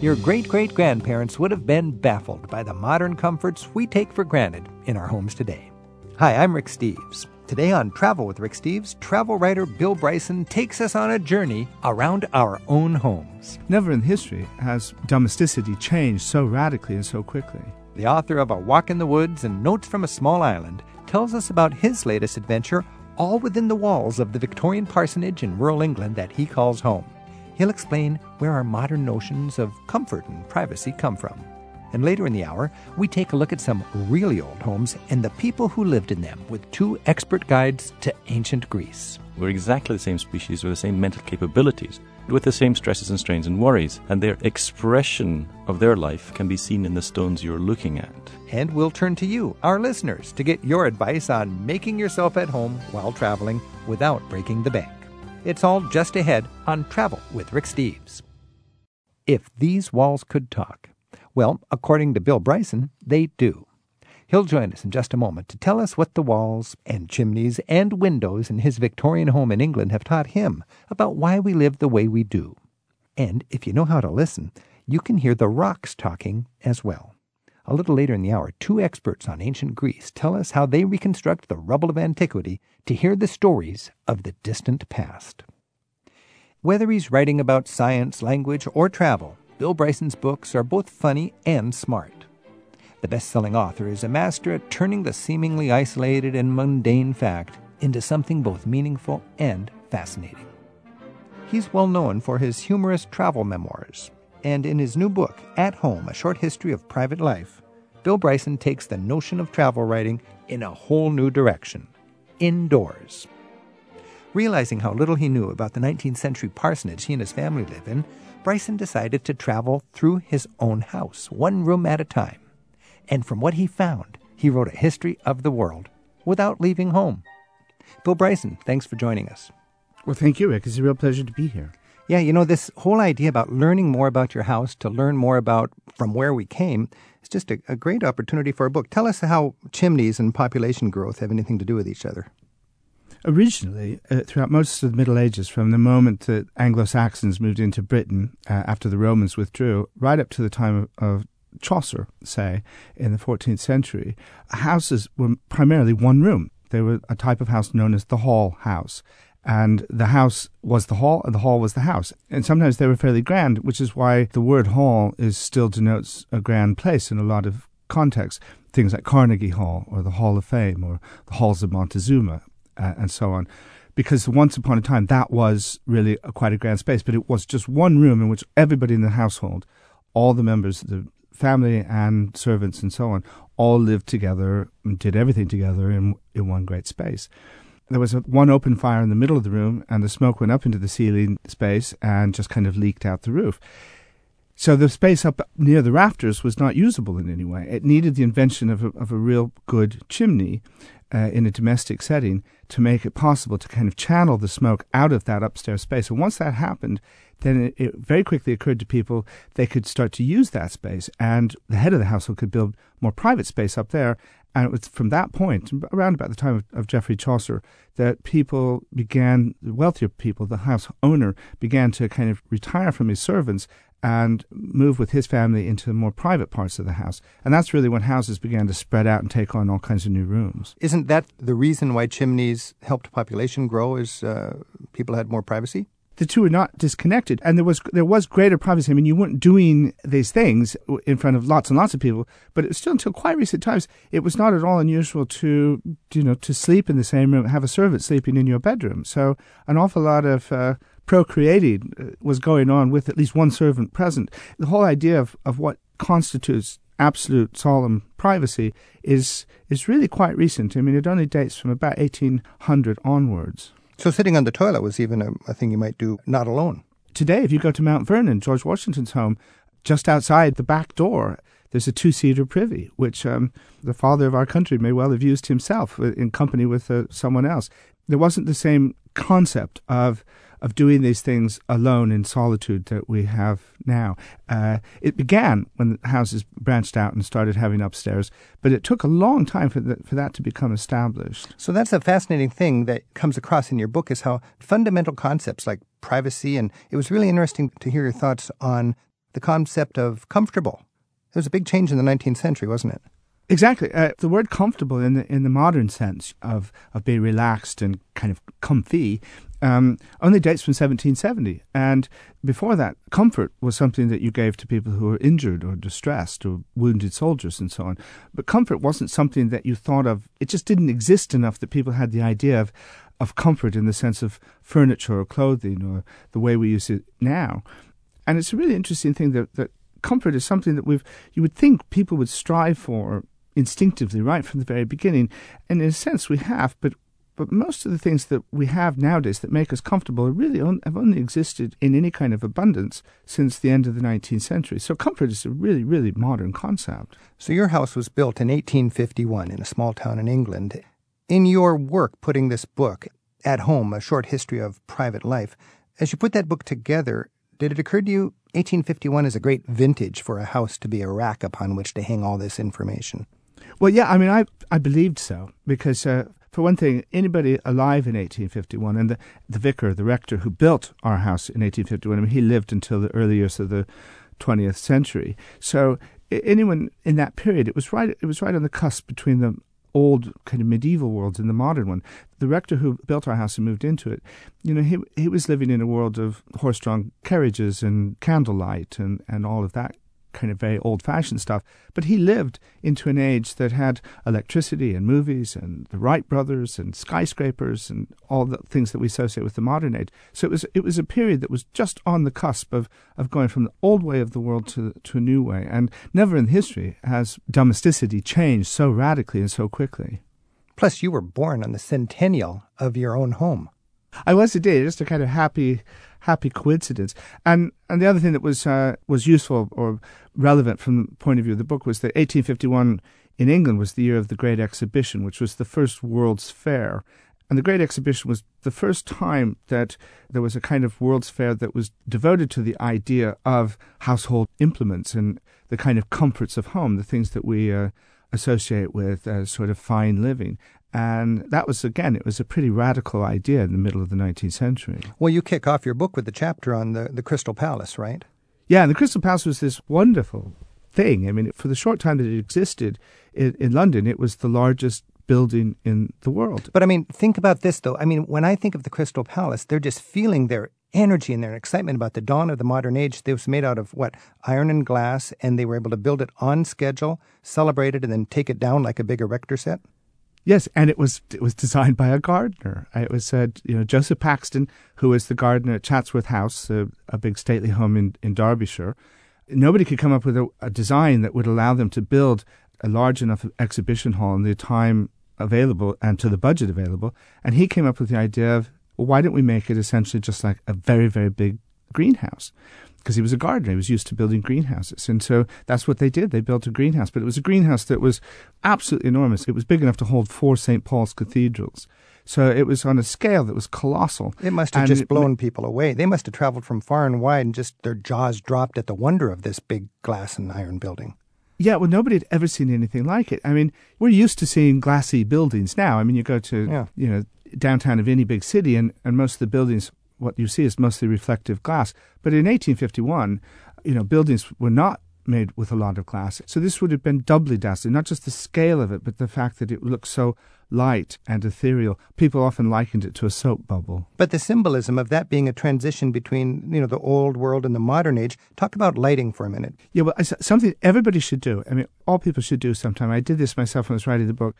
your great great grandparents would have been baffled by the modern comforts we take for granted in our homes today. Hi, I'm Rick Steves. Today on Travel with Rick Steves, travel writer Bill Bryson takes us on a journey around our own homes. Never in history has domesticity changed so radically and so quickly. The author of A Walk in the Woods and Notes from a Small Island tells us about his latest adventure, all within the walls of the Victorian parsonage in rural England that he calls home. He'll explain where our modern notions of comfort and privacy come from. And later in the hour, we take a look at some really old homes and the people who lived in them with two expert guides to ancient Greece. We're exactly the same species with the same mental capabilities, with the same stresses and strains and worries, and their expression of their life can be seen in the stones you're looking at. And we'll turn to you, our listeners, to get your advice on making yourself at home while traveling without breaking the bank. It's all just ahead on Travel with Rick Steves. If these walls could talk, well, according to Bill Bryson, they do. He'll join us in just a moment to tell us what the walls and chimneys and windows in his Victorian home in England have taught him about why we live the way we do. And if you know how to listen, you can hear the rocks talking as well. A little later in the hour, two experts on ancient Greece tell us how they reconstruct the rubble of antiquity to hear the stories of the distant past. Whether he's writing about science, language, or travel, Bill Bryson's books are both funny and smart. The best selling author is a master at turning the seemingly isolated and mundane fact into something both meaningful and fascinating. He's well known for his humorous travel memoirs, and in his new book, At Home A Short History of Private Life, Bill Bryson takes the notion of travel writing in a whole new direction indoors. Realizing how little he knew about the 19th century parsonage he and his family live in, Bryson decided to travel through his own house, one room at a time. And from what he found, he wrote a history of the world without leaving home. Bill Bryson, thanks for joining us. Well, thank you, Rick. It's a real pleasure to be here. Yeah, you know, this whole idea about learning more about your house to learn more about from where we came is just a, a great opportunity for a book. Tell us how chimneys and population growth have anything to do with each other originally, uh, throughout most of the Middle Ages, from the moment that Anglo Saxons moved into Britain uh, after the Romans withdrew, right up to the time of, of Chaucer, say, in the 14th century, houses were primarily one room. They were a type of house known as the hall house. And the house was the hall, and the hall was the house. And sometimes they were fairly grand, which is why the word hall is still denotes a grand place in a lot of contexts. Things like Carnegie Hall, or the Hall of Fame, or the Halls of Montezuma, uh, and so on. Because once upon a time, that was really a, quite a grand space, but it was just one room in which everybody in the household, all the members, of the family and servants and so on, all lived together and did everything together in, in one great space. There was one open fire in the middle of the room, and the smoke went up into the ceiling space and just kind of leaked out the roof. So the space up near the rafters was not usable in any way. It needed the invention of a, of a real good chimney uh, in a domestic setting to make it possible to kind of channel the smoke out of that upstairs space. And once that happened, then it, it, very quickly occurred to people they could start to use that space, and the head of the household could build more private space up there. And it was from that point, around about the time of, of Geoffrey Chaucer, that people began, wealthier people, the house owner, began to kind of retire from his servants and move with his family into more private parts of the house. And that's really when houses began to spread out and take on all kinds of new rooms. Isn't that the reason why chimneys helped population grow is uh, people had more privacy? The two are not disconnected, and there was there was greater privacy. I mean, you weren't doing these things in front of lots and lots of people, but it was still until quite recent times, it was not at all unusual to you know to sleep in the same room, have a servant sleeping in your bedroom. So an awful lot of uh, procreating uh, was going on with at least one servant present. The whole idea of, of what constitutes absolute solemn privacy is is really quite recent. I mean, it only dates from about 1800 onwards. So sitting on the toilet was even a, a thing you might do not alone. Today, if you go to Mount Vernon, George Washington's home, just outside the back door, there's a two-seater privy, which um, the father of our country may well have used himself in company with uh, someone else. There wasn't the same concept of of doing these things alone in solitude that we have now. Uh, it began when the houses branched out and started having upstairs, but it took a long time for, the, for that to become established. So that's a fascinating thing that comes across in your book is how fundamental concepts like privacy and it was really interesting to hear your thoughts on the concept of comfortable. It was a big change in the 19th century, wasn't it? Exactly. Uh, the word comfortable in the in the modern sense of of being relaxed and kind of comfy um, only dates from 1770. And before that, comfort was something that you gave to people who were injured or distressed or wounded soldiers and so on. But comfort wasn't something that you thought of. It just didn't exist enough that people had the idea of of comfort in the sense of furniture or clothing or the way we use it now. And it's a really interesting thing that, that comfort is something that we've you would think people would strive for instinctively right from the very beginning. And in a sense, we have, but but most of the things that we have nowadays that make us comfortable really on, have only existed in any kind of abundance since the end of the 19th century. So comfort is a really, really modern concept. So your house was built in 1851 in a small town in England. In your work putting this book, At Home, A Short History of Private Life, as you put that book together, did it occur to you 1851 is a great vintage for a house to be a rack upon which to hang all this information? Well, yeah, I mean, I I believed so because, uh, for one thing, anybody alive in 1851, and the the vicar, the rector who built our house in 1851, I mean, he lived until the early years of the 20th century. So anyone in that period, it was right. It was right on the cusp between the old kind of medieval world and the modern one. The rector who built our house and moved into it, you know, he he was living in a world of horse-drawn carriages and candlelight and and all of that kind of very old fashioned stuff. But he lived into an age that had electricity and movies and the Wright brothers and skyscrapers and all the things that we associate with the modern age. So it was it was a period that was just on the cusp of, of going from the old way of the world to to a new way. And never in history has domesticity changed so radically and so quickly. Plus you were born on the centennial of your own home. I was indeed. Just a kind of happy happy coincidence. And and the other thing that was uh, was useful or relevant from the point of view of the book was that 1851 in England was the year of the Great Exhibition, which was the first World's Fair. And the Great Exhibition was the first time that there was a kind of World's Fair that was devoted to the idea of household implements and the kind of comforts of home, the things that we uh, associate with as sort of fine living. And that was, again, it was a pretty radical idea in the middle of the 19th century. Well, you kick off your book with the chapter on the, the Crystal Palace, right? Yeah, and the Crystal Palace was this wonderful thing. I mean, for the short time that it existed in, in London, it was the largest building in the world. But I mean, think about this, though. I mean, when I think of the Crystal Palace, they're just feeling their energy and their excitement about the dawn of the modern age. It was made out of what? Iron and glass, and they were able to build it on schedule, celebrate it, and then take it down like a big erector set. Yes, and it was it was designed by a gardener. It was uh, you know Joseph Paxton, who was the gardener at Chatsworth House, a, a big stately home in, in Derbyshire. Nobody could come up with a, a design that would allow them to build a large enough exhibition hall in the time available and to the budget available. And he came up with the idea of well, why don't we make it essentially just like a very very big greenhouse? Because he was a gardener. He was used to building greenhouses. And so that's what they did. They built a greenhouse, but it was a greenhouse that was absolutely enormous. It was big enough to hold four St. Paul's cathedrals. So it was on a scale that was colossal. It must have and just blown it, people away. They must have traveled from far and wide and just their jaws dropped at the wonder of this big glass and iron building. Yeah, well, nobody had ever seen anything like it. I mean, we're used to seeing glassy buildings now. I mean, you go to, yeah. you know, downtown of any big city, and, and most of the buildings what you see is mostly reflective glass. But in 1851, you know, buildings were not made with a lot of glass. So this would have been doubly dazzling, not just the scale of it, but the fact that it looked so light and ethereal. People often likened it to a soap bubble. But the symbolism of that being a transition between, you know, the old world and the modern age. Talk about lighting for a minute. Yeah, well, something everybody should do. I mean, all people should do sometime. I did this myself when I was writing the book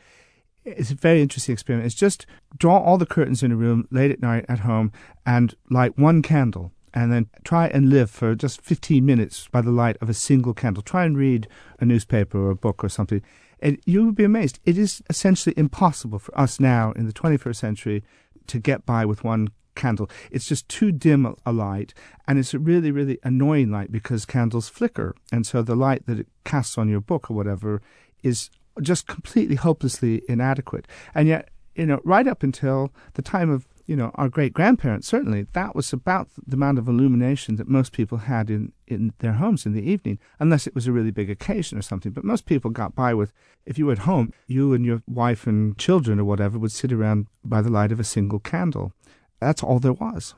it's a very interesting experiment. It's just draw all the curtains in a room late at night at home and light one candle and then try and live for just 15 minutes by the light of a single candle. Try and read a newspaper or a book or something. And you would be amazed. It is essentially impossible for us now in the 21st century to get by with one candle. It's just too dim a light, and it's a really, really annoying light because candles flicker. And so the light that it casts on your book or whatever is just completely hopelessly inadequate. And yet, you know, right up until the time of you know our great grandparents, certainly that was about the amount of illumination that most people had in in their homes in the evening, unless it was a really big occasion or something. But most people got by with if you were at home, you and your wife and children or whatever would sit around by the light of a single candle. That's all there was.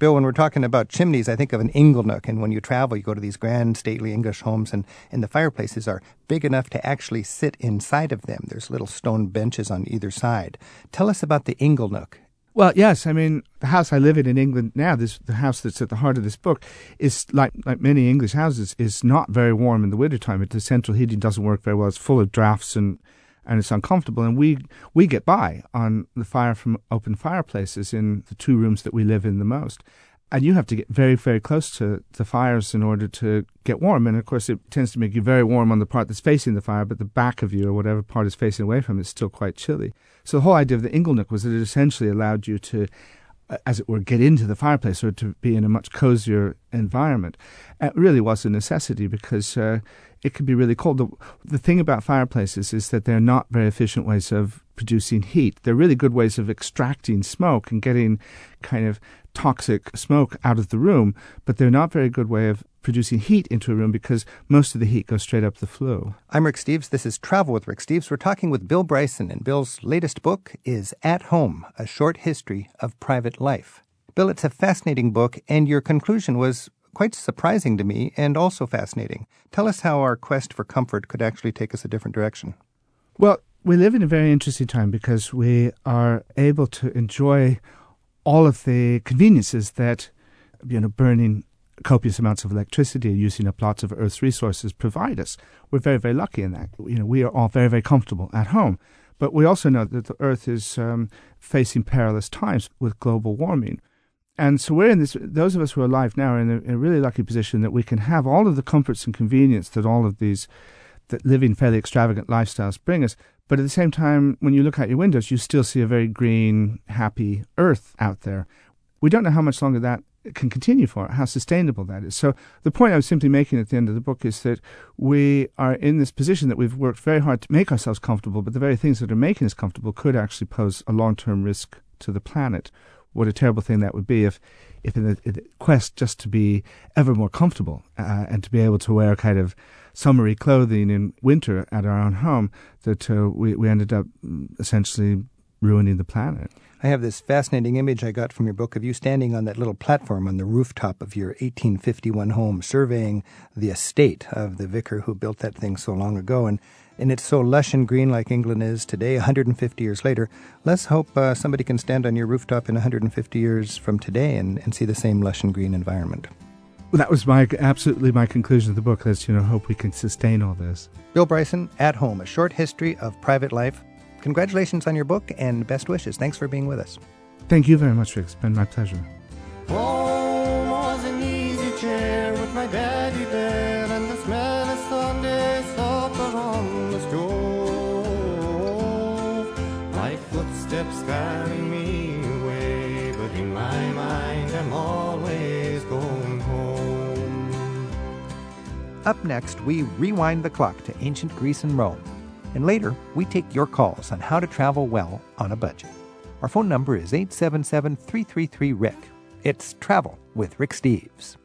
Bill, when we're talking about chimneys, I think of an inglenook. And when you travel, you go to these grand, stately English homes, and, and the fireplaces are big enough to actually sit inside of them. There's little stone benches on either side. Tell us about the inglenook. Well, yes. I mean, the house I live in in England now, this the house that's at the heart of this book, is like like many English houses, is not very warm in the wintertime. The central heating doesn't work very well. It's full of drafts and and it's uncomfortable. And we we get by on the fire from open fireplaces in the two rooms that we live in the most. And you have to get very, very close to the fires in order to get warm. And of course, it tends to make you very warm on the part that's facing the fire, but the back of you or whatever part is facing away from it is still quite chilly. So the whole idea of the inglenook was that it essentially allowed you to as it were, get into the fireplace or to be in a much cozier environment. It really was a necessity because uh, it could be really cold. The, the thing about fireplaces is that they're not very efficient ways of producing heat. They're really good ways of extracting smoke and getting kind of toxic smoke out of the room, but they're not very good way of producing heat into a room because most of the heat goes straight up the flue. I'm Rick Steves. This is Travel with Rick Steves. We're talking with Bill Bryson, and Bill's latest book is At Home A Short History of Private Life. Bill, it's a fascinating book, and your conclusion was quite surprising to me and also fascinating. Tell us how our quest for comfort could actually take us a different direction. Well, we live in a very interesting time because we are able to enjoy all of the conveniences that you know burning copious amounts of electricity and using up lots of Earth's resources provide us. We're very, very lucky in that. You know, we are all very, very comfortable at home. But we also know that the Earth is um, facing perilous times with global warming. And so we're in this, those of us who are alive now are in a, in a really lucky position that we can have all of the comforts and convenience that all of these that living fairly extravagant lifestyles bring us. But at the same time, when you look out your windows, you still see a very green, happy earth out there. We don't know how much longer that can continue for, how sustainable that is. So the point I was simply making at the end of the book is that we are in this position that we've worked very hard to make ourselves comfortable, but the very things that are making us comfortable could actually pose a long-term risk to the planet. What a terrible thing that would be if, if in the, quest just to be ever more comfortable uh, and to be able to wear kind of summery clothing in winter at our own home, that uh, we, we ended up essentially ruining the planet. I have this fascinating image I got from your book of you standing on that little platform on the rooftop of your 1851 home, surveying the estate of the vicar who built that thing so long ago. And, and it's so lush and green like England is today, 150 years later. Let's hope uh, somebody can stand on your rooftop in 150 years from today and, and see the same lush and green environment. Well, that was my absolutely my conclusion of the book. Let's you know hope we can sustain all this. Bill Bryson, at home, a short history of private life. Congratulations on your book and best wishes. Thanks for being with us. Thank you very much, Rick. It's been my pleasure. Home footsteps me away, but in my mind I'm always going home. Up next, we rewind the clock to ancient Greece and Rome. And later, we take your calls on how to travel well on a budget. Our phone number is 877 333 Rick. It's Travel with Rick Steves.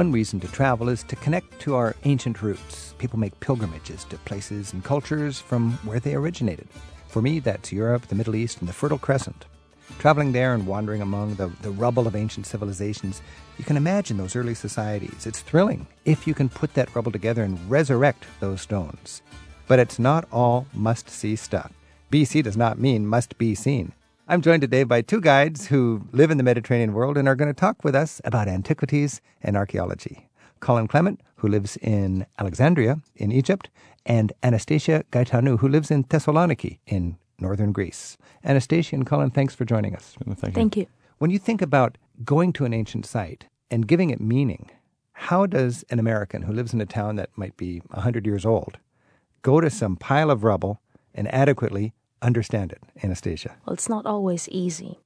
One reason to travel is to connect to our ancient roots. People make pilgrimages to places and cultures from where they originated. For me, that's Europe, the Middle East, and the Fertile Crescent. Traveling there and wandering among the, the rubble of ancient civilizations, you can imagine those early societies. It's thrilling if you can put that rubble together and resurrect those stones. But it's not all must see stuff. BC does not mean must be seen. I'm joined today by two guides who live in the Mediterranean world and are going to talk with us about antiquities and archaeology. Colin Clement, who lives in Alexandria in Egypt, and Anastasia Gaetanou, who lives in Thessaloniki in northern Greece. Anastasia and Colin, thanks for joining us. Thank, you. Thank you. When you think about going to an ancient site and giving it meaning, how does an American who lives in a town that might be 100 years old go to some pile of rubble and adequately understand it, Anastasia? Well, it's not always easy.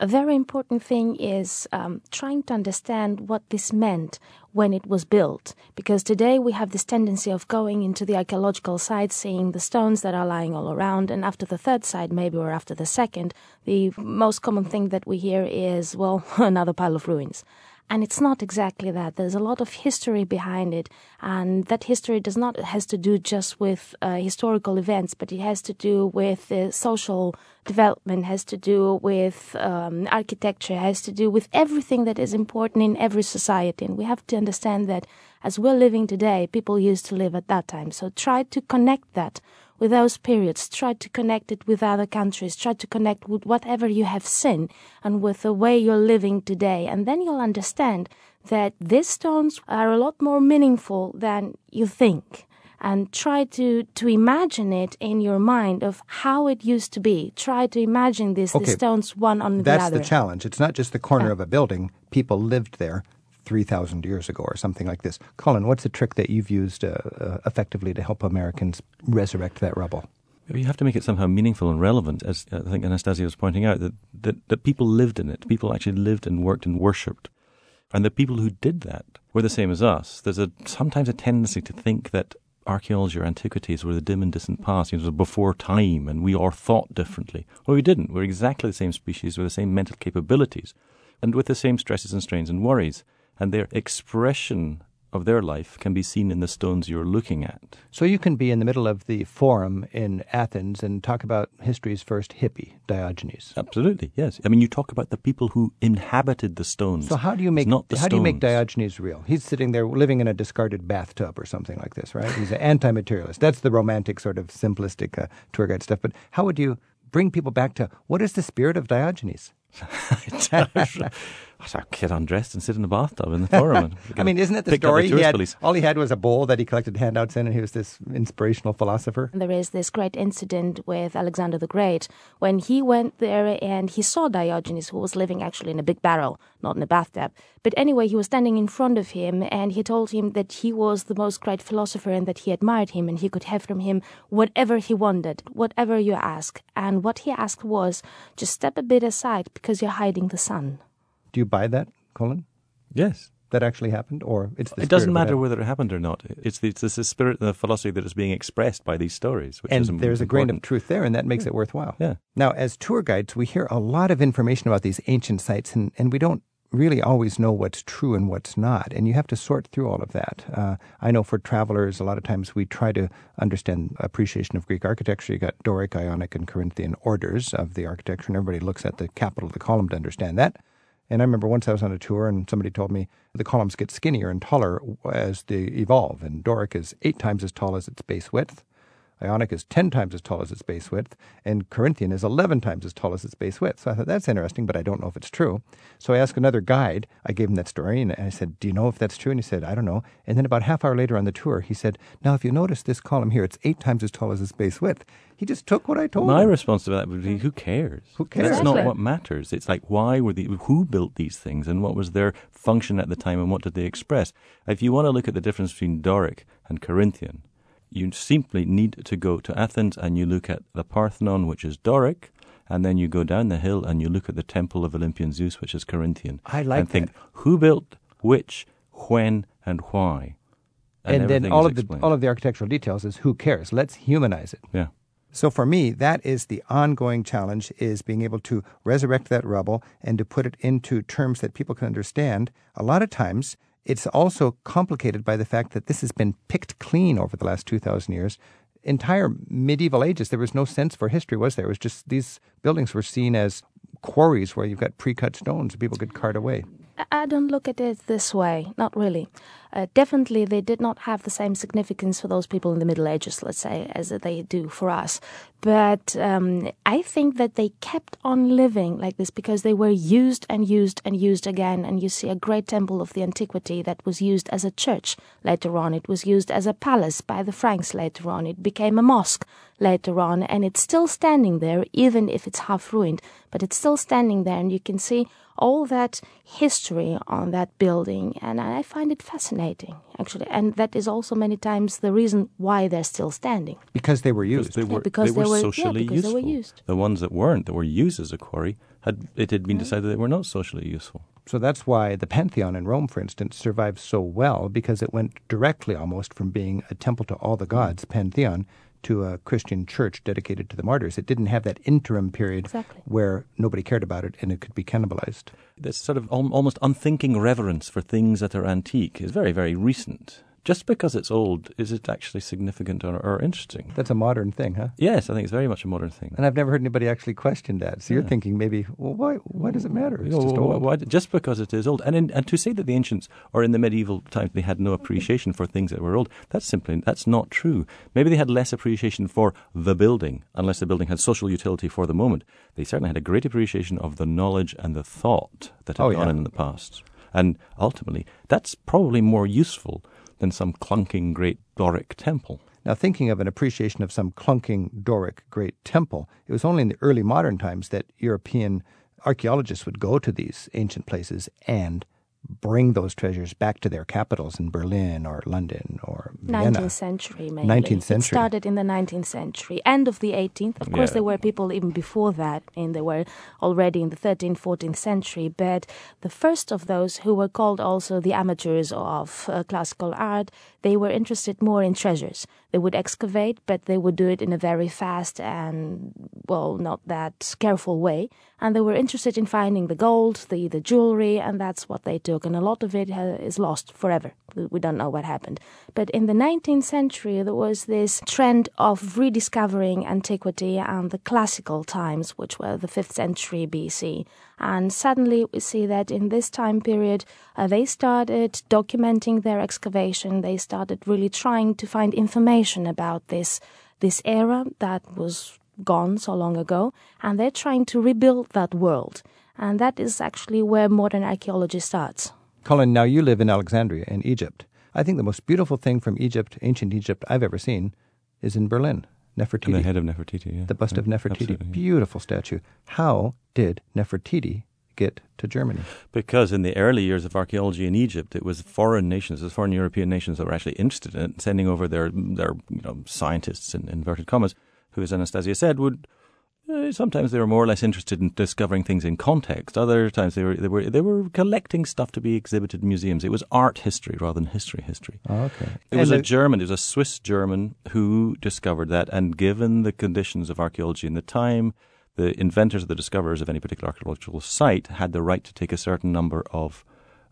A very important thing is um, trying to understand what this meant when it was built. Because today we have this tendency of going into the archaeological site, seeing the stones that are lying all around, and after the third site, maybe, or after the second, the most common thing that we hear is, well, another pile of ruins. And it's not exactly that. There's a lot of history behind it, and that history does not has to do just with uh, historical events, but it has to do with uh, social development, has to do with um, architecture, has to do with everything that is important in every society. And we have to understand that as we're living today, people used to live at that time. So try to connect that with those periods. Try to connect it with other countries. Try to connect with whatever you have seen and with the way you're living today. And then you'll understand that these stones are a lot more meaningful than you think. And try to, to imagine it in your mind of how it used to be. Try to imagine these, Okay. these stones one on the other. That's the challenge. It's not just the corner of a building. People lived there 3,000 years ago or something like this. Colin, what's a trick that you've used uh, uh, effectively to help Americans resurrect that rubble? You have to make it somehow meaningful and relevant, as I think Anastasia was pointing out, that, that, that people lived in it. People actually lived and worked and worshipped. And the people who did that were the same as us. There's a sometimes a tendency to think that archaeology or antiquities were the dim and distant past, you know, before time, and we are thought differently. Well, we didn't. We're exactly the same species with the same mental capabilities, and with the same stresses and strains and worries. And their expression of their life can be seen in the stones you're looking at. So you can be in the middle of the forum in Athens and talk about history's first hippie, Diogenes. Absolutely, yes. I mean, you talk about the people who inhabited the stones. So how do you make how do you make. Diogenes real? He's sitting there living in a discarded bathtub or something like this, right? He's an anti-materialist. That's the romantic sort of simplistic uh, tour guide stuff. But how would you bring people back to what is the spirit of Diogenes? Watch our kid undressed and sit in the bathtub in the forum. I mean, isn't it the Picked up by story? He had, all he had was a bowl that he collected handouts in, and he was this inspirational philosopher. There is this great incident with Alexander the Great when he went there and he saw Diogenes, who was living actually in a big barrel, not in a bathtub. But anyway, he was standing in front of him and he told him that he was the most great philosopher and that he admired him and he could have from him whatever he wanted, whatever you ask. And what he asked was just step a bit aside because you're hiding the sun. Do you buy that, Colin? Yes. That actually happened, or it's the It doesn't matter whether it happened or not. It's the, it's the spirit and the philosophy that is being expressed by these stories. Which is and there's a grain of truth there, and that makes it worthwhile. Yeah. Now, as tour guides, we hear a lot of information about these ancient sites, and, and we don't really always know what's true and what's not. And you have to sort through all of that. Uh, I know for travelers, a lot of times we try to understand appreciation of Greek architecture. You got Doric, Ionic, and Corinthian orders of the architecture, and everybody looks at the capital of the column to understand that. And I remember once I was on a tour and somebody told me the columns get skinnier and taller as they evolve. And Doric is eight times as tall as its base width. Ionic is 10 times as tall as its base width, and Corinthian is 11 times as tall as its base width. So I thought that's interesting, but I don't know if it's true. So I asked another guide. I gave him that story, and I said, Do you know if that's true? And he said, I don't know. And then about half hour later on the tour, he said, Now, if you notice this column here, it's eight times as tall as its base width. He just took what I told My him. My response to that would be, who cares? Who cares? That's not what matters. It's like, why were the, who built these things and what was their function at the time and what did they express? If you want to look at the difference between Doric and Corinthian, you simply need to go to Athens and you look at the Parthenon, which is Doric, and then you go down the hill and you look at the Temple of Olympian Zeus, which is Corinthian. I like and think that. who built which, when, and why. and then all of the all of the architectural details is who cares? Let's humanize it. yeah. So for me, that is the ongoing challenge is being able to resurrect that rubble and to put it into terms that people can understand. A lot of times it's also complicated by the fact that this has been picked clean over the last 2000 years. Entire medieval ages there was no sense for history was there? It was just these buildings were seen as quarries where you've got pre-cut stones and people could cart away. I- don't look at it this way. Not really. Uh, definitely, they did not have the same significance for those people in the Middle Ages, let's say, as they do for us. But um, I think that they kept on living like this because they were used and used and used again. And you see a great temple of the antiquity that was used as a church later on. It was used as a palace by the Franks later on. It became a mosque later on, and it's still standing there, even if it's half ruined. But it's still standing there, and you can see all that history on that building, and I find it fascinating, actually. And that is also many times the reason why they're still standing. Because they were used. They were, because they were they were- yeah, socially because they useful. were used. The ones that weren't, that were used as a quarry, had it had been decided they were not socially useful. So that's why the Pantheon in Rome, for instance, survived so well because it went directly almost from being a temple to all the gods, Pantheon, to a Christian church dedicated to the martyrs. It didn't have that interim period Exactly. where nobody cared about it and it could be cannibalized. This sort of al- almost unthinking reverence for things that are antique is very, very recent. Just because it's old, is it actually significant or, or interesting? That's a modern thing, huh? Yes, I think it's very much a modern thing. And I've never heard anybody actually question that. So you're thinking maybe, well, why, why does it matter? It's You know, just old. why- just because it is old. And, in, and to say that the ancients or in the medieval times they had no appreciation for things that were old, that's simply that's not true. Maybe they had less appreciation for the building, unless the building had social utility for the moment. They certainly had a great appreciation of the knowledge and the thought that had Oh, gone yeah. in the past. And ultimately, that's probably more useful than some clunking great Doric temple. Now, thinking of an appreciation of some clunking Doric great temple, it was only in the early modern times that European archaeologists would go to these ancient places and bring those treasures back to their capitals in Berlin or London or Vienna. 19th century, mainly. 19th century. It century. started in the 19th century, end of the 18th. Of course, Yeah. there were people even before that, and they were already in the 13th, 14th century. But the first of those, who were called also the amateurs of uh, classical art, they were interested more in treasures. They would excavate, but they would do it in a very fast and, well, not that careful way. And they were interested in finding the gold, the, the jewelry, and that's what they took. And a lot of it is lost forever. We don't know what happened. But in the 19th century, there was this trend of rediscovering antiquity and the classical times, which were the 5th century BC. And suddenly we see that in this time period, uh, they started documenting their excavation. They started really trying to find information about this, this era that was gone so long ago. And they're trying to rebuild that world. And that is actually where modern archaeology starts. Colin, now you live in Alexandria in Egypt. I think the most beautiful thing from Egypt, ancient Egypt, I've ever seen is in Berlin, And the head of Nefertiti, yeah. the bust of Nefertiti. yeah. Beautiful statue. How did Nefertiti get to Germany? Because in the early years of archaeology in Egypt, it was foreign nations, it was foreign European nations that were actually interested in it, sending over their their you know scientists in inverted commas, who, as Anastasia said, would uh, sometimes they were more or less interested in discovering things in context. Other times they were they were they were collecting stuff to be exhibited in museums. It was art history rather than history history. Oh, okay. It was And a German, it was a Swiss German who discovered that, and given the conditions of archaeology in the time, the inventors or the discoverers of any particular archaeological site had the right to take a certain number of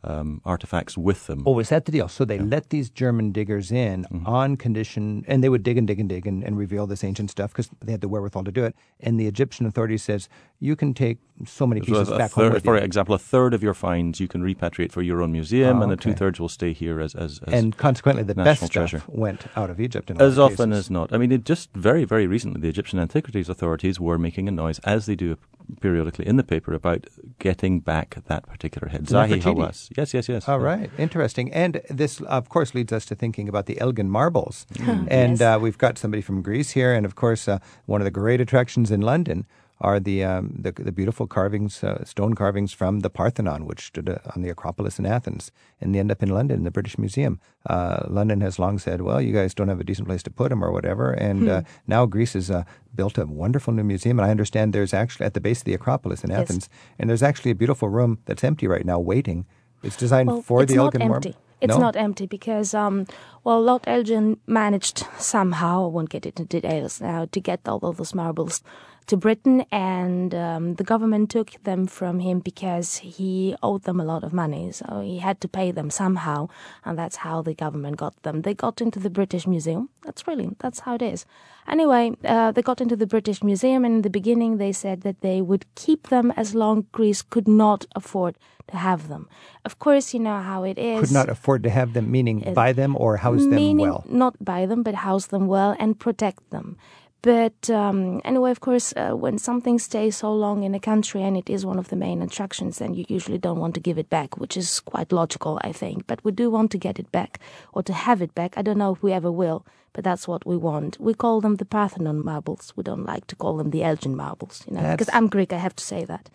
um, artifacts with them. Oh, is that the deal? So they let these German diggers in Mm-hmm. on condition, and they would dig and dig and dig and, and reveal this ancient stuff because they had the wherewithal to do it. And the Egyptian authority says you can take so many So pieces a back home with for you. example, a third of your finds you can repatriate for your own museum, Oh, and the two thirds will stay here as as, as and consequently, the national best stuff treasure. went out of Egypt. In as of often cases. as not. I mean, it just very, very recently, the Egyptian Antiquities Authorities were making a noise, as they do periodically in the paper, about getting back that particular head. Zahi Nefertiti. Hawass. Yes, yes, yes. All right, interesting. And this, of course, leads us to thinking about the Elgin marbles. Mm. And Yes. uh, we've got somebody from Greece here, and of course, uh, one of the great attractions in London are the um, the, the beautiful carvings, uh, stone carvings from the Parthenon, which stood uh, on the Acropolis in Athens, and they end up in London the British Museum. Uh, London has long said, "Well, you guys don't have a decent place to put them, or whatever," and uh, now Greece has uh, built a wonderful new museum. And I understand there's actually at the base of the Acropolis in Yes. Athens, and there's actually a beautiful room that's empty right now, waiting. It's designed Well, for it's the Elgin marble. empty. It's No? not empty because, um, well, Lord Elgin managed somehow, I won't get into details now, to get all of those marbles to Britain, and um, the government took them from him because he owed them a lot of money. So he had to pay them somehow, and that's how the government got them. They got into the British Museum. That's really that's how it is. Anyway, uh, they got into the British Museum, and in the beginning they said that they would keep them as long Greece could not afford to have them. Of course, you know how it is. Could not afford to have them, meaning buy them or house them well. Not buy them, but house them well and protect them. But um, anyway, of course, uh, when something stays so long in a country and it is one of the main attractions, then you usually don't want to give it back, which is quite logical, I think. But we do want to get it back or to have it back. I don't know if we ever will, but that's what we want. We call them the Parthenon marbles. We don't like to call them the Elgin marbles, you know, because I'm Greek, I have to say that.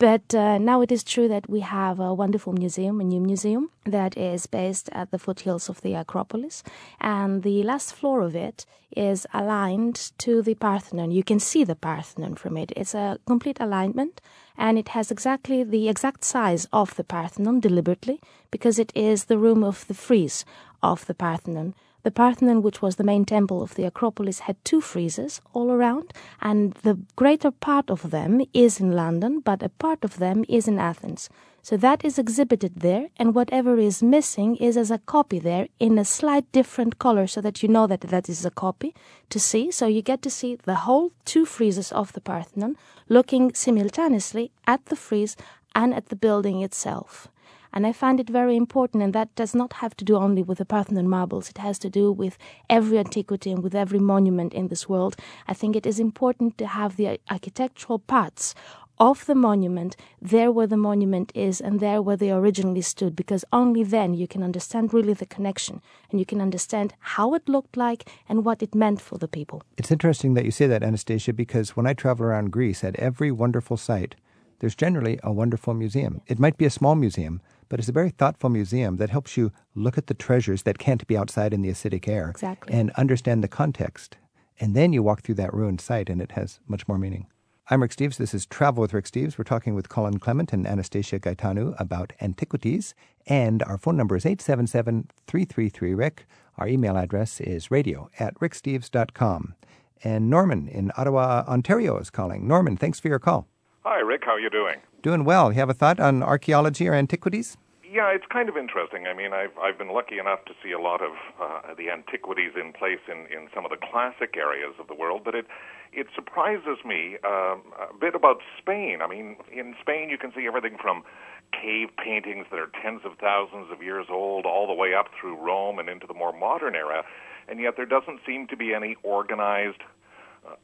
But uh, now it is true that we have a wonderful museum, a new museum that is based at the foothills of the Acropolis, and the last floor of it is aligned to the Parthenon. You can see the Parthenon from it. It's a complete alignment, and it has exactly the exact size of the Parthenon deliberately because it is the room of the frieze of the Parthenon. The Parthenon, which was the main temple of the Acropolis, had two friezes all around, and the greater part of them is in London, but a part of them is in Athens. So that is exhibited there, and whatever is missing is as a copy there in a slight different color, so that you know that that is a copy to see. So you get to see the whole two friezes of the Parthenon looking simultaneously at the frieze and at the building itself. And I find it very important, and that does not have to do only with the Parthenon marbles. It has to do with every antiquity and with every monument in this world. I think it is important to have the architectural parts of the monument there where the monument is and there where they originally stood, because only then you can understand really the connection and you can understand how it looked like and what it meant for the people. It's interesting that you say that, Anastasia, because when I travel around Greece, at every wonderful site, there's generally a wonderful museum. It might be a small museum, but it's a very thoughtful museum that helps you look at the treasures that can't be outside in the acidic air Exactly. and understand the context. And then you walk through that ruined site, and it has much more meaning. I'm Rick Steves. This is Travel with Rick Steves. We're talking with Colin Clement and Anastasia Gaetanu about antiquities. And our phone number is 877 333 Rick. Our email address is radio at ricksteves.com. And Norman in Ottawa, Ontario is calling. Norman, thanks for your call. Hi, Rick. How are you doing? Doing well. You have a thought on archaeology or antiquities? Yeah, it's kind of interesting. I mean, I've I've been lucky enough to see a lot of uh, the antiquities in place in, in some of the classic areas of the world, but it it surprises me um, a bit about Spain. I mean, in Spain you can see everything from cave paintings that are tens of thousands of years old, all the way up through Rome and into the more modern era, and yet there doesn't seem to be any organized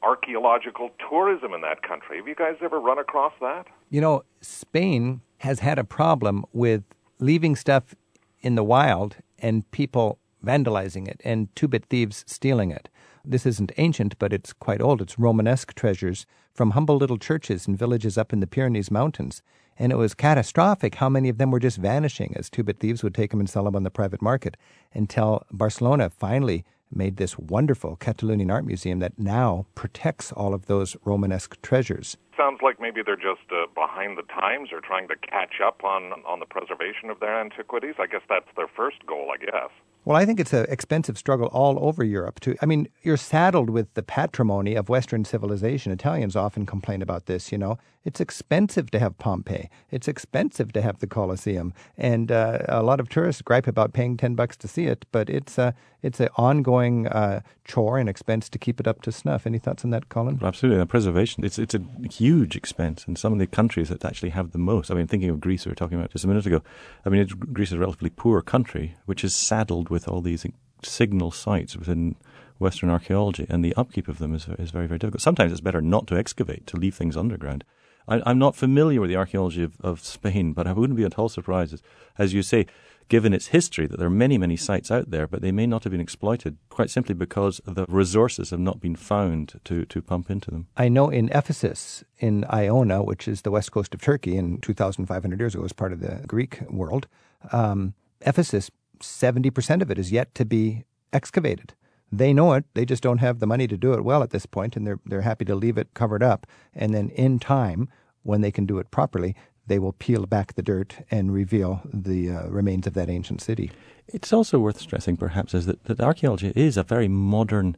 archaeological tourism in that country. Have you guys ever run across that? You know, Spain has had a problem with leaving stuff in the wild and people vandalizing it and two bit thieves stealing it. This isn't ancient, but it's quite old. It's Romanesque treasures from humble little churches and villages up in the Pyrenees Mountains. And it was catastrophic how many of them were just vanishing as two bit thieves would take them and sell them on the private market until Barcelona finally made this wonderful Catalonian art museum that now protects all of those Romanesque treasures. Sounds like maybe they're just uh, behind the times or trying to catch up on on the preservation of their antiquities. I guess that's their first goal, I guess. Well, I think it's an expensive struggle all over Europe. To, I mean, you're saddled with the patrimony of Western civilization. Italians often complain about this. You know, it's expensive to have Pompeii. It's expensive to have the Colosseum, and uh, a lot of tourists gripe about paying ten bucks to see it. But it's a it's an ongoing uh, chore and expense to keep it up to snuff. Any thoughts on that, Colin? Absolutely, and preservation. It's it's a huge expense, and some of the countries that actually have the most. I mean, thinking of Greece, we were talking about just a minute ago. I mean, Greece is a relatively poor country, which is saddled with all these signal sites within Western archaeology, and the upkeep of them is is very very difficult. Sometimes it's better not to excavate, to leave things underground. I, I'm not familiar with the archaeology of, of Spain, but I wouldn't be at all surprised, as, as you say, given its history, that there are many, many sites out there, but they may not have been exploited quite simply because the resources have not been found to, to pump into them. I know in Ephesus, in Ionia, which is the west coast of Turkey, and 2,500 years ago was part of the Greek world, um, Ephesus, 70% of it is yet to be excavated. They know it. They just don't have the money to do it well at this point, and they're they're happy to leave it covered up. And then in time, when they can do it properly, they will peel back the dirt and reveal the uh, remains of that ancient city. It's also worth stressing, perhaps, is that, that archaeology is a very modern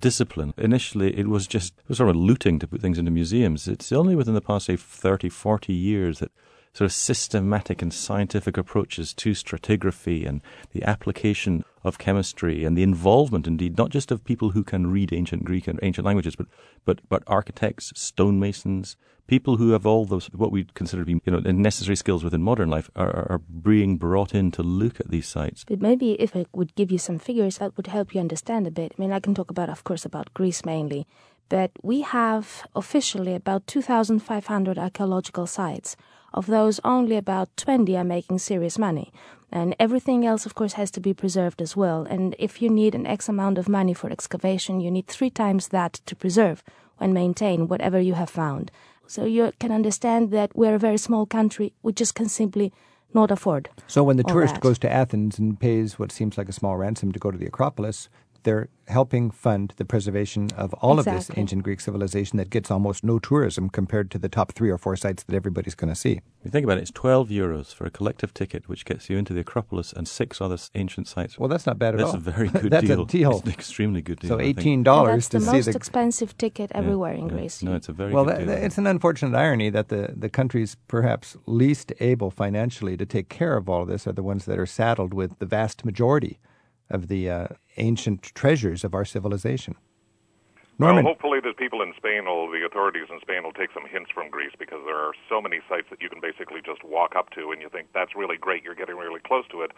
discipline. Initially, it was just it was sort of looting to put things into museums. It's only within the past, say, 30, 40 years that sort of systematic and scientific approaches to stratigraphy and the application of chemistry and the involvement, indeed, not just of people who can read ancient Greek and ancient languages, but but but architects, stonemasons, people who have all those what we consider to be you know necessary skills within modern life are, are being brought in to look at these sites. But maybe if I would give you some figures, that would help you understand a bit. I mean, I can talk about, of course, about Greece mainly, but we have officially about 2,500 archaeological sites. Of those, only about 20 are making serious money. And everything else, of course, has to be preserved as well. And if you need an X amount of money for excavation, you need three times that to preserve and maintain whatever you have found. So you can understand that we're a very small country. We just can simply not afford. So when the tourist that. goes to Athens and pays what seems like a small ransom to go to the Acropolis, they're helping fund the preservation of all of this ancient Greek civilization that gets almost no tourism compared to the top three or four sites that everybody's going to see. If you think about it, it's 12 euros for a collective ticket, which gets you into the Acropolis and six other ancient sites. Well, that's not bad at That's all. That's a very good that's deal. a deal. It's an extremely good deal. So eighteen And dollars that's to the see most the. expensive ticket Yeah, everywhere in yeah. Greece. No, it's a very well, good that, deal. it's an unfortunate irony that the, the countries perhaps least able financially to take care of all of this are the ones that are saddled with the vast majority of the uh, ancient treasures of our civilization. Norman, Well, hopefully the people in Spain will, the authorities in Spain will take some hints from Greece because there are so many sites that you can basically just walk up to and you think that's really great, you're getting really close to it.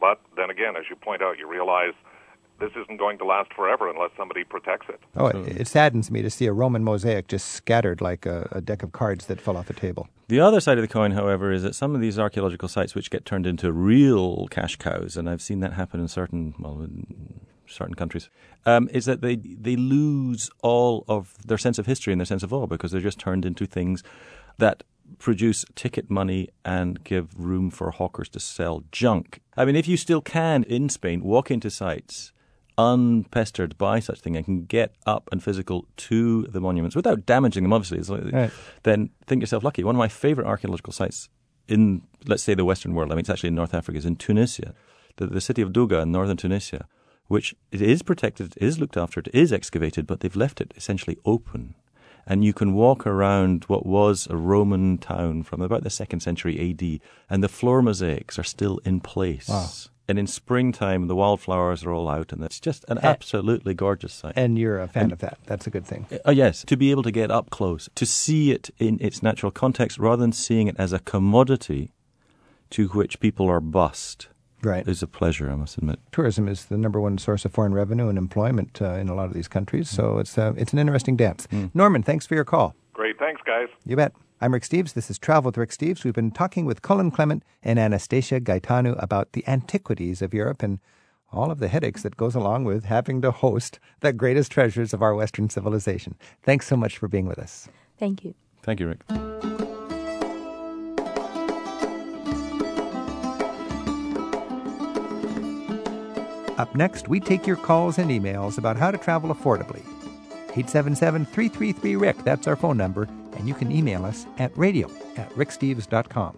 But then again, as you point out, you realize this isn't going to last forever unless somebody protects it. oh, it, it saddens me to see a Roman mosaic just scattered like a, a deck of cards that fell off a table. The other side of the coin, however, is that some of these archaeological sites which get turned into real cash cows, and I've seen that happen in certain, well, in certain countries, um, is that they they lose all of their sense of history and their sense of awe because they're just turned into things that produce ticket money and give room for hawkers to sell junk. I mean, if you still can in Spain walk into sites unpestered by such thing and can get up and physical to the monuments without damaging them, obviously, like- Right. then think yourself lucky. One of my favorite archaeological sites in, let's say, the Western world, I mean, it's actually in North Africa, is in Tunisia, the, the city of Dougga in northern Tunisia, which it is protected, it is looked after, it is excavated, but they've left it essentially open. And you can walk around what was a Roman town from about the second century AD, and the floor mosaics are still in place. Wow. And in springtime, the wildflowers are all out, and it's just an absolutely gorgeous sight. And you're a fan of that. That's a good thing. Uh, yes, to be able to get up close, to see it in its natural context rather than seeing it as a commodity to which people are bussed Right. is a pleasure, I must admit. Tourism is the number one source of foreign revenue and employment uh, in a lot of these countries, so it's uh, it's an interesting dance. Norman, thanks for your call. Great, thanks, guys. You bet. I'm Rick Steves. This is Travel with Rick Steves. We've been talking with Colin Clement and Anastasia Gaetanu about the antiquities of Europe and all of the headaches that goes along with having to host the greatest treasures of our Western civilization. Thanks so much for being with us. Thank you. Thank you, Rick. Up next, we take your calls and emails about how to travel affordably. 877 333 Rick, that's our phone number, and you can email us at radio at ricksteves.com.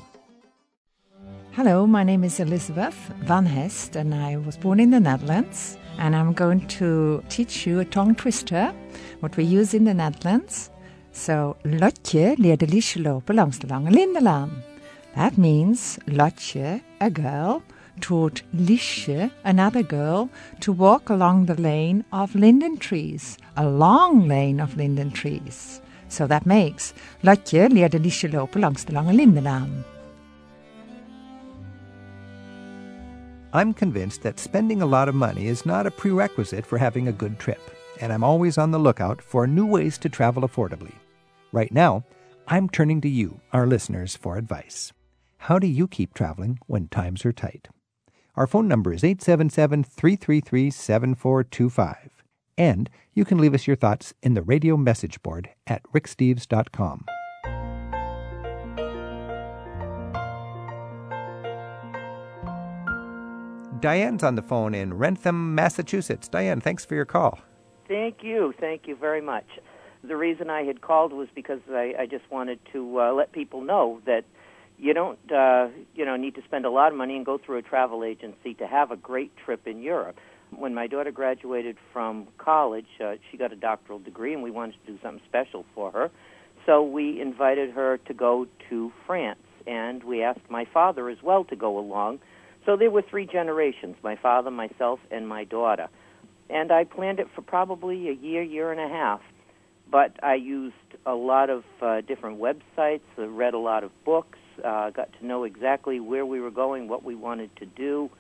Hello, my name is Elizabeth Van Hest, and I was born in the Netherlands. And I'm going to teach you a tongue twister, what we use in the Netherlands. So, Lotje leerde Liesje lopen langs de lange lindenlaan. That means Lotje, a girl, taught Liesje, another girl, to walk along the lane of linden trees, a long lane of linden trees. So that makes langs lange. I'm convinced that spending a lot of money is not a prerequisite for having a good trip, and I'm always on the lookout for new ways to travel affordably. Right now, I'm turning to you, our listeners, for advice. How do you keep traveling when times are tight? Our phone number is 877 333 7425, and you can leave us your thoughts in the radio message board at ricksteves.com. Diane's on the phone in Wrentham, Massachusetts. Diane, thanks for your call. Thank you. Thank you very much. The reason I had called was because I, I just wanted to uh, let people know that you don't, uh, you know, need to spend a lot of money and go through a travel agency to have a great trip in Europe. When my daughter graduated from college, uh, she got a doctoral degree, and we wanted to do something special for her. So we invited her to go to France, and we asked my father as well to go along. So there were three generations my father, myself, and my daughter. And I planned it for probably a year, year and a half. But I used a lot of uh, different websites, uh, read a lot of books, uh, got to know exactly where we were going, what we wanted to do.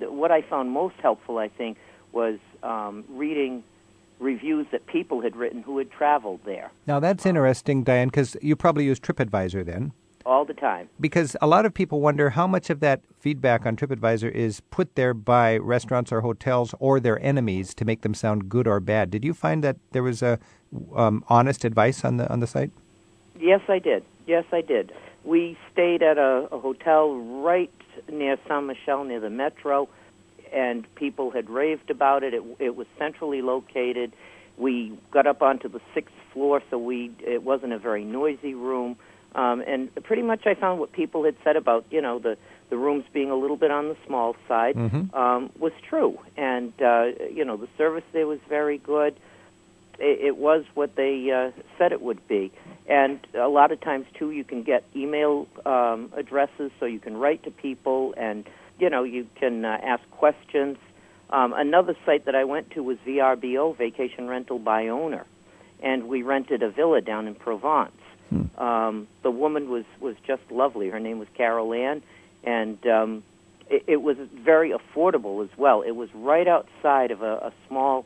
What I found most helpful, I think, was um, reading reviews that people had written who had traveled there. Now that's interesting, Diane, because you probably use TripAdvisor then. All the time. Because a lot of people wonder how much of that feedback on TripAdvisor is put there by restaurants or hotels or their enemies to make them sound good or bad. Did you find that there was a um, honest advice on the on the site? Yes, I did. Yes, I did. We stayed at a, a hotel right near Saint Michel, near the metro, and people had raved about it. It, it was centrally located. We got up onto the sixth floor, so we it wasn't a very noisy room. Um, and pretty much, I found what people had said about you know the the rooms being a little bit on the small side Mhm. um, was true. And uh, you know the service there was very good. It, it was what they uh, said it would be. And a lot of times too, you can get email um, addresses, so you can write to people, and you know you can uh, ask questions. Um, another site that I went to was VRBO, Vacation Rental by Owner, and we rented a villa down in Provence. Um, the woman was was just lovely. Her name was Carol Ann, and um, it, it was very affordable as well. It was right outside of a, a small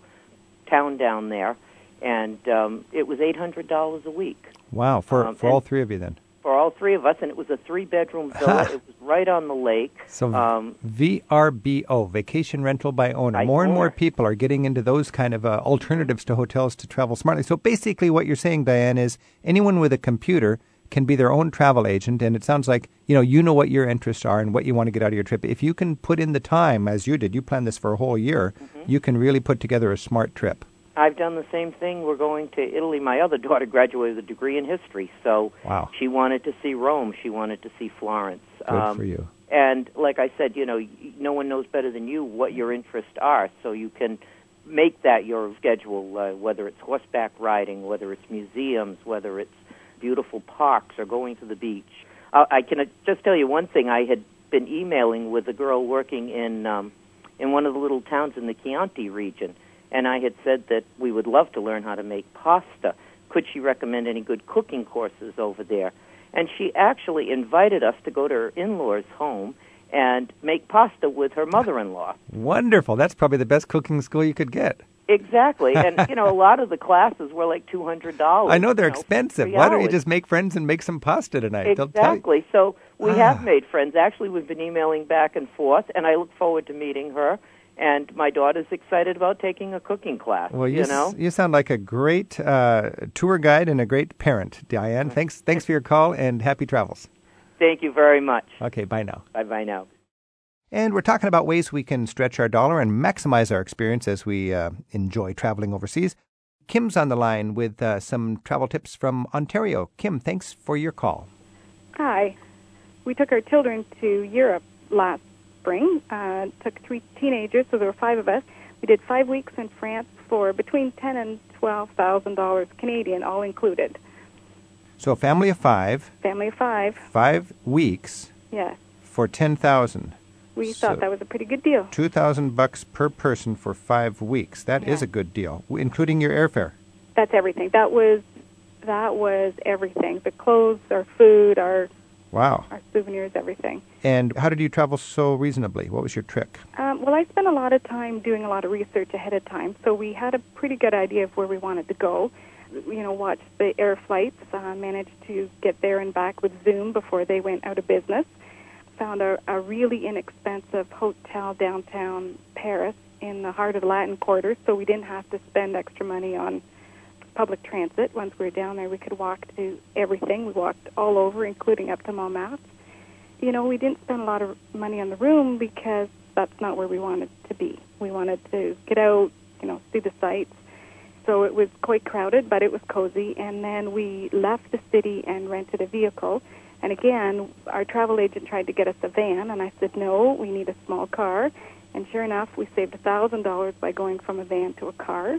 town down there, and um, it was eight hundred dollars a week Wow, for Um, for all three of you then. for all three of us, and it was a three bedroom villa. it was right on the lake. So um, VRBO, Vacation Rental by Owner. More and more people are getting into those kind of uh, alternatives to hotels to travel smartly. So basically, what you're saying, Diane, is anyone with a computer can be their own travel agent, and it sounds like you know you know what your interests are and what you want to get out of your trip. If you can put in the time, as you did, you planned this for a whole year, Mm-hmm. you can really put together a smart trip. I've done the same thing. We're going to Italy. My other daughter graduated with a degree in history, so Wow. she wanted to see Rome. She wanted to see Florence. Good for you. And like I said, you know, no one knows better than you what your interests are, so you can make that your schedule. Uh, whether it's horseback riding, whether it's museums, whether it's beautiful parks, or going to the beach. Uh, I can uh, just tell you one thing. I had been emailing with a girl working in um, in one of the little towns in the Chianti region, and I had said that we would love to learn how to make pasta. Could she recommend any good cooking courses over there? And she actually invited us to go to her in-laws' home and make pasta with her mother-in-law. Wonderful. That's probably the best cooking school you could get. Exactly, and you know, a lot of the classes were like two hundred dollars. I know they're you know, expensive. Why don't you just make friends and make some pasta tonight? They'll tell you- Exactly. So we Ah. have made friends. Actually, we've been emailing back and forth, and I look forward to meeting her. And my daughter's excited about taking a cooking class. Well, you, you s- know, you sound like a great uh, tour guide and a great parent, Diane. Thanks, thanks for your call and happy travels. thank you very much. Okay, bye now. Bye bye now. And we're talking about ways we can stretch our dollar and maximize our experience as we uh, enjoy traveling overseas. Kim's on the line with uh, some travel tips from Ontario. Kim, thanks for your call. Hi. We took our children to Europe last spring. Uh, took three teenagers, so there were five of us. We did five weeks in France for between ten and twelve thousand dollars Canadian, all included. So, a family of five, Family of five. five weeks Yes, for ten thousand. we So- thought that was a pretty good deal. Two thousand bucks per person for five weeks. That is Yeah. a good deal, including your airfare. That's everything. That was that was everything. The clothes, our food, our Wow. our souvenirs, everything. And how did you travel so reasonably? What was your trick? Um, well, I spent a lot of time doing a lot of research ahead of time, so we had a pretty good idea of where we wanted to go. You know, watched the air flights, uh, managed to get there and back with Zoom before they went out of business. Found a, a really inexpensive hotel downtown Paris in the heart of the Latin Quarter, so we didn't have to spend extra money on public transit. Once we were down there, we could walk to everything. We walked all over, including up to Montmartre you know, we didn't spend a lot of money on the room because that's not where we wanted to be. We wanted to get out, you know, see the sights. So it was quite crowded, but it was cozy. And then we left the city and rented a vehicle. And again, our travel agent tried to get us a van, and I said, no, we need a small car. And sure enough, we saved $1,000 by going from a van to a car.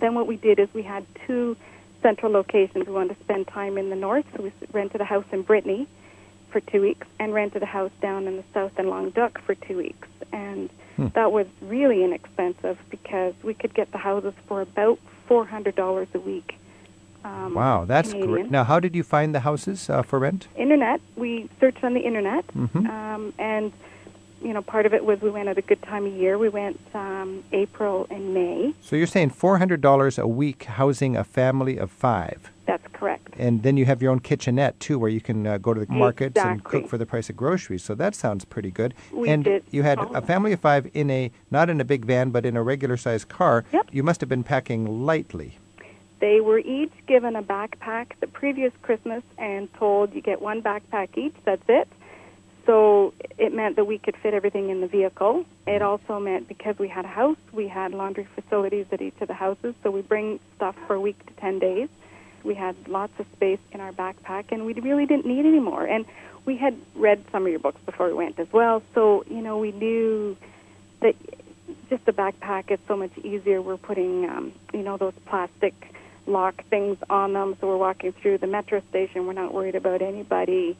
Then what we did is we had two central locations. We wanted to spend time in the north, so we rented a house in Brittany for two weeks and rented a house down in the south in Languedoc for two weeks. And Hmm. that was really inexpensive because we could get the houses for about $400 a week. Um, Wow, that's Canadian. great. Now, how did you find the houses uh, for rent? Internet. We searched on the internet, Mhm. um, and you know, part of it was we went at a good time of year. We went um, April and May. So you're saying $400 a week housing a family of five. That's correct. And then you have your own kitchenette too, where you can uh, go to the markets and cook for the price of groceries. So that sounds pretty good. We and did you had a family of five in a not in a big van, but in a regular sized car. Yep. You must have been packing lightly. They were each given a backpack the previous Christmas and told you get one backpack each. That's it. So it meant that we could fit everything in the vehicle. It also meant because we had a house, we had laundry facilities at each of the houses. So we bring stuff for a week to 10 days. We had lots of space in our backpack, and we really didn't need any more. And we had read some of your books before we went as well. So, you know, we knew that just the backpack is so much easier. We're putting, um, you know, those plastic lock things on them. So we're walking through the metro station. We're not worried about anybody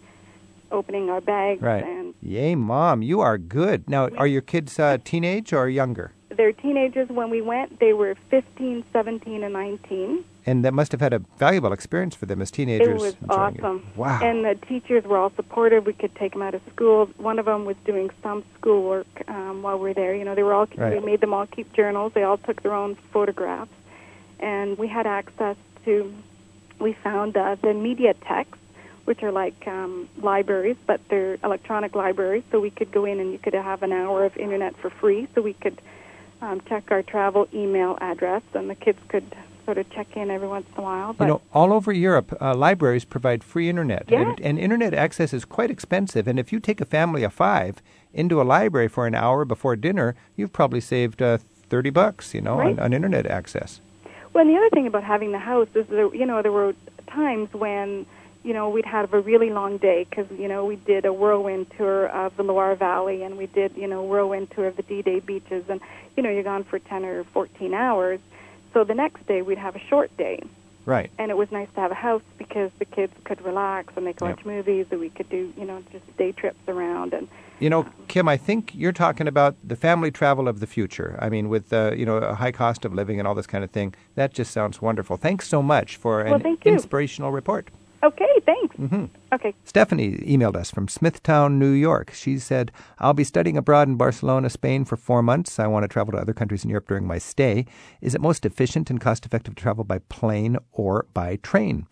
opening our bags. Right. And Yay, mom, you are good. Now, are your kids uh, teenage or younger? they're teenagers. When we went, they were 15, 17, and 19. And that must have had a valuable experience for them as teenagers. It was enjoying it. awesome. Wow. And the teachers were all supportive. We could take them out of school. One of them was doing some schoolwork um, while we were there. You know, they were all Right. we made them all keep journals. They all took their own photographs, and we had access to. We found uh, the Médiathèques, which are like um, libraries, but they're electronic libraries. So we could go in and you could have an hour of internet for free. So we could um, check our travel email address, and the kids could sort of check in every once in a while. But You know, all over Europe, uh, libraries provide free internet. Yes. And, and internet access is quite expensive. And if you take a family of five into a library for an hour before dinner, you've probably saved uh, 30 bucks, you know, on, on internet access. Well, and the other thing about having the house is that you know there were times when you know we'd have a really long day because you know we did a whirlwind tour of the Loire Valley and we did you know whirlwind tour of the D-Day beaches and you know you're gone for ten or fourteen hours. So the next day we'd have a short day, Right. and it was nice to have a house because the kids could relax and they could Yep. watch movies and we could do you know just day trips around and You know, Kim, I think you're talking about the family travel of the future. I mean, with uh, you know a high cost of living and all this kind of thing. That just sounds wonderful. Thanks so much for Well, an thank you. inspirational report. Okay thanks hmm okay Stephanie emailed us from Smithtown, New York. She said, I'll be studying abroad in Barcelona, Spain for four months. I want to travel to other countries in Europe during my stay. Is it most efficient and cost effective to travel by plane or by train?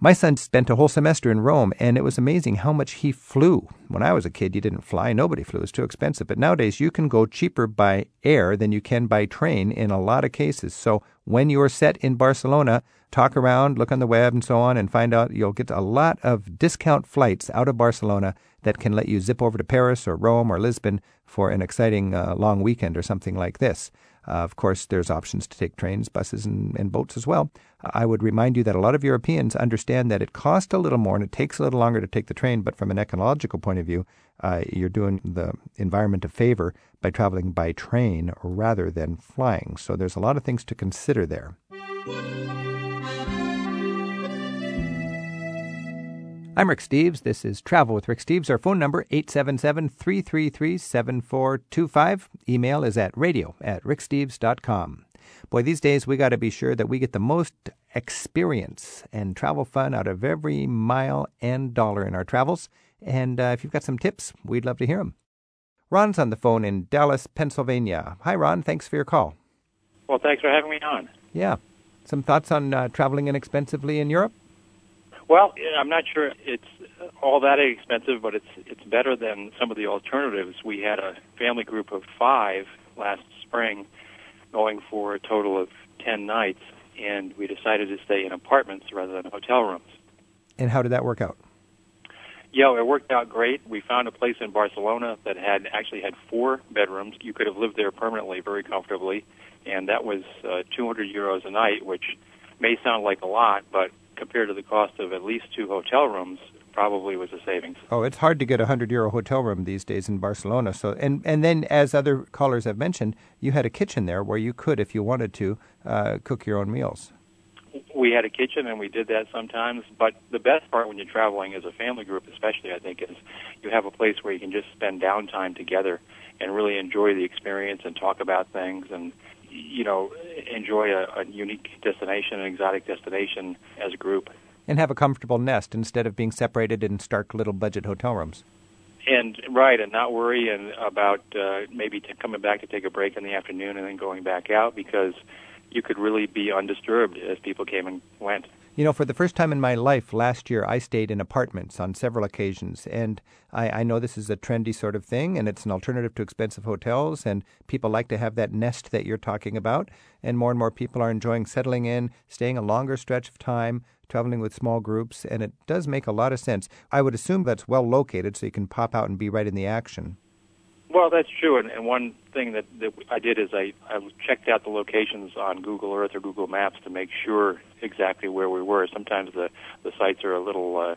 My son spent a whole semester in Rome, and it was amazing how much he flew. When I was a kid, you didn't fly. Nobody flew. It was too expensive. But nowadays, you can go cheaper by air than you can by train in a lot of cases. So when you're set in Barcelona, talk around, look on the web, and so on, and find out you'll get a lot of discount flights out of Barcelona that can let you zip over to Paris or Rome or Lisbon for an exciting uh, long weekend or something like this. Uh, of course, there's options to take trains, buses, and, and boats as well. I would remind you that a lot of Europeans understand that it costs a little more and it takes a little longer to take the train, but from an ecological point of view, uh, you're doing the environment a favor by traveling by train rather than flying. So there's a lot of things to consider there. I'm Rick Steves. This is Travel with Rick Steves. Our phone number, 877-333-7425. Email is at radio at ricksteves.com. Boy, these days we got to be sure that we get the most experience and travel fun out of every mile and dollar in our travels. And uh, if you've got some tips, we'd love to hear them. Ron's on the phone in Dallas, Pennsylvania. Hi, Ron. Thanks for your call. Well, thanks for having me on. Yeah. Some thoughts on uh, traveling inexpensively in Europe? Well, I'm not sure it's all that expensive, but it's it's better than some of the alternatives. We had a family group of five last spring, going for a total of ten nights, and we decided to stay in apartments rather than hotel rooms. And how did that work out? Yeah, it worked out great. We found a place in Barcelona that had actually had four bedrooms. You could have lived there permanently, very comfortably, and that was uh, 200 euros a night, which may sound like a lot, but compared to the cost of at least two hotel rooms, probably was a savings. Oh, it's hard to get a hundred euro hotel room these days in Barcelona. So, and and then as other callers have mentioned, you had a kitchen there where you could, if you wanted to, uh, cook your own meals. We had a kitchen and we did that sometimes, but the best part when you're traveling as a family group, especially, I think, is you have a place where you can just spend downtime together and really enjoy the experience and talk about things and you know enjoy a, a unique destination, an exotic destination as a group. And have a comfortable nest instead of being separated in stark little budget hotel rooms. And right, and not worry and about uh, maybe t- coming back to take a break in the afternoon and then going back out because you could really be undisturbed as people came and went. You know, for the first time in my life last year, I stayed in apartments on several occasions. And I, I, know this is a trendy sort of thing, and it's an alternative to expensive hotels. And people like to have that nest that you're talking about. And more and more people are enjoying settling in, staying a longer stretch of time, traveling with small groups. And it does make a lot of sense. I would assume that's well located so you can pop out and be right in the action. Well, that's true. And, and one thing that, that I did is I, I checked out the locations on Google Earth or Google Maps to make sure exactly where we were. Sometimes the, the sites are a little uh,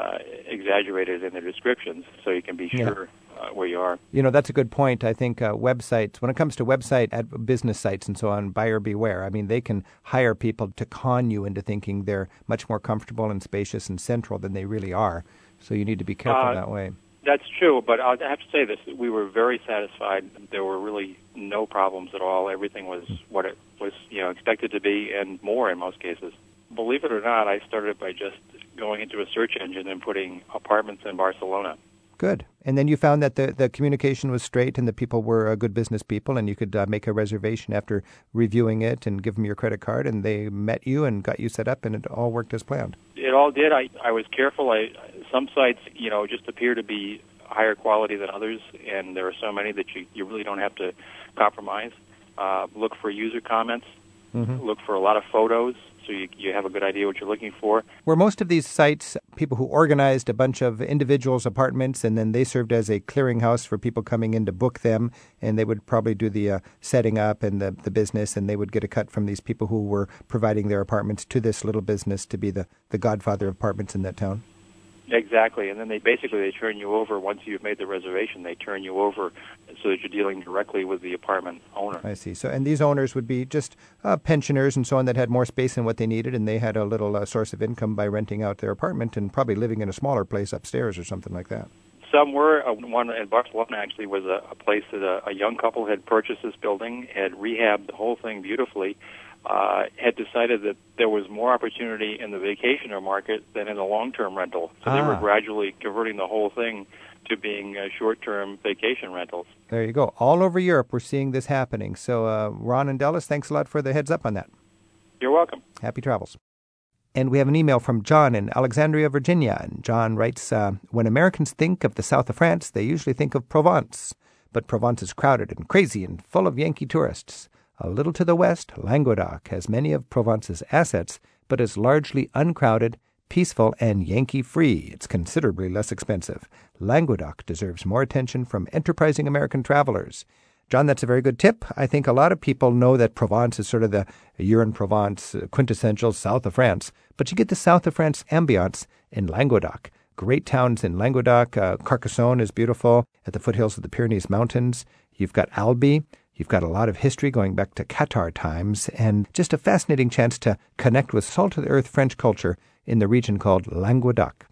uh, exaggerated in their descriptions, so you can be sure yeah. uh, where you are. You know, that's a good point. I think uh, websites, when it comes to website at business sites and so on, buyer beware. I mean, they can hire people to con you into thinking they're much more comfortable and spacious and central than they really are. So you need to be careful uh, that way. That's true, but I have to say this: we were very satisfied. There were really no problems at all. Everything was what it was, you know, expected to be, and more in most cases. Believe it or not, I started by just going into a search engine and putting apartments in Barcelona. Good. And then you found that the, the communication was straight and the people were uh, good business people, and you could uh, make a reservation after reviewing it and give them your credit card, and they met you and got you set up, and it all worked as planned. All did. I, I was careful. I some sites, you know, just appear to be higher quality than others, and there are so many that you, you really don't have to compromise. Uh, look for user comments. Mm-hmm. Look for a lot of photos so you, you have a good idea what you're looking for. Were most of these sites people who organized a bunch of individuals' apartments and then they served as a clearinghouse for people coming in to book them, and they would probably do the uh, setting up and the, the business, and they would get a cut from these people who were providing their apartments to this little business to be the, the godfather of apartments in that town? Exactly, and then they basically they turn you over once you've made the reservation. They turn you over so that you're dealing directly with the apartment owner. I see. So, and these owners would be just uh, pensioners and so on that had more space than what they needed, and they had a little uh, source of income by renting out their apartment and probably living in a smaller place upstairs or something like that. Some were. Uh, one in Barcelona actually was a, a place that a, a young couple had purchased this building, had rehabbed the whole thing beautifully uh, had decided that there was more opportunity in the vacationer market than in the long-term rental. So ah. they were ah. gradually converting the whole thing to being uh, short-term vacation rentals. There you go. All over Europe, we're seeing this happening. So, uh, Ron and Dallas, thanks a lot for the heads up on that. You're welcome. Happy travels. And we have an email from John in Alexandria, Virginia. And John writes uh, When Americans think of the south of France, they usually think of Provence. But Provence is crowded and crazy and full of Yankee tourists. A little to the west, Languedoc has many of Provence's assets, but is largely uncrowded, peaceful, and Yankee free. It's considerably less expensive. Languedoc deserves more attention from enterprising American travelers. John, that's a very good tip. I think a lot of people know that Provence is sort of the in Provence, uh, quintessential south of France, but you get the south of France ambiance in Languedoc. Great towns in Languedoc. Uh, Carcassonne is beautiful at the foothills of the Pyrenees Mountains. You've got Albi, You've got a lot of history going back to Cathar times, and just a fascinating chance to connect with salt of the earth French culture in the region called Languedoc.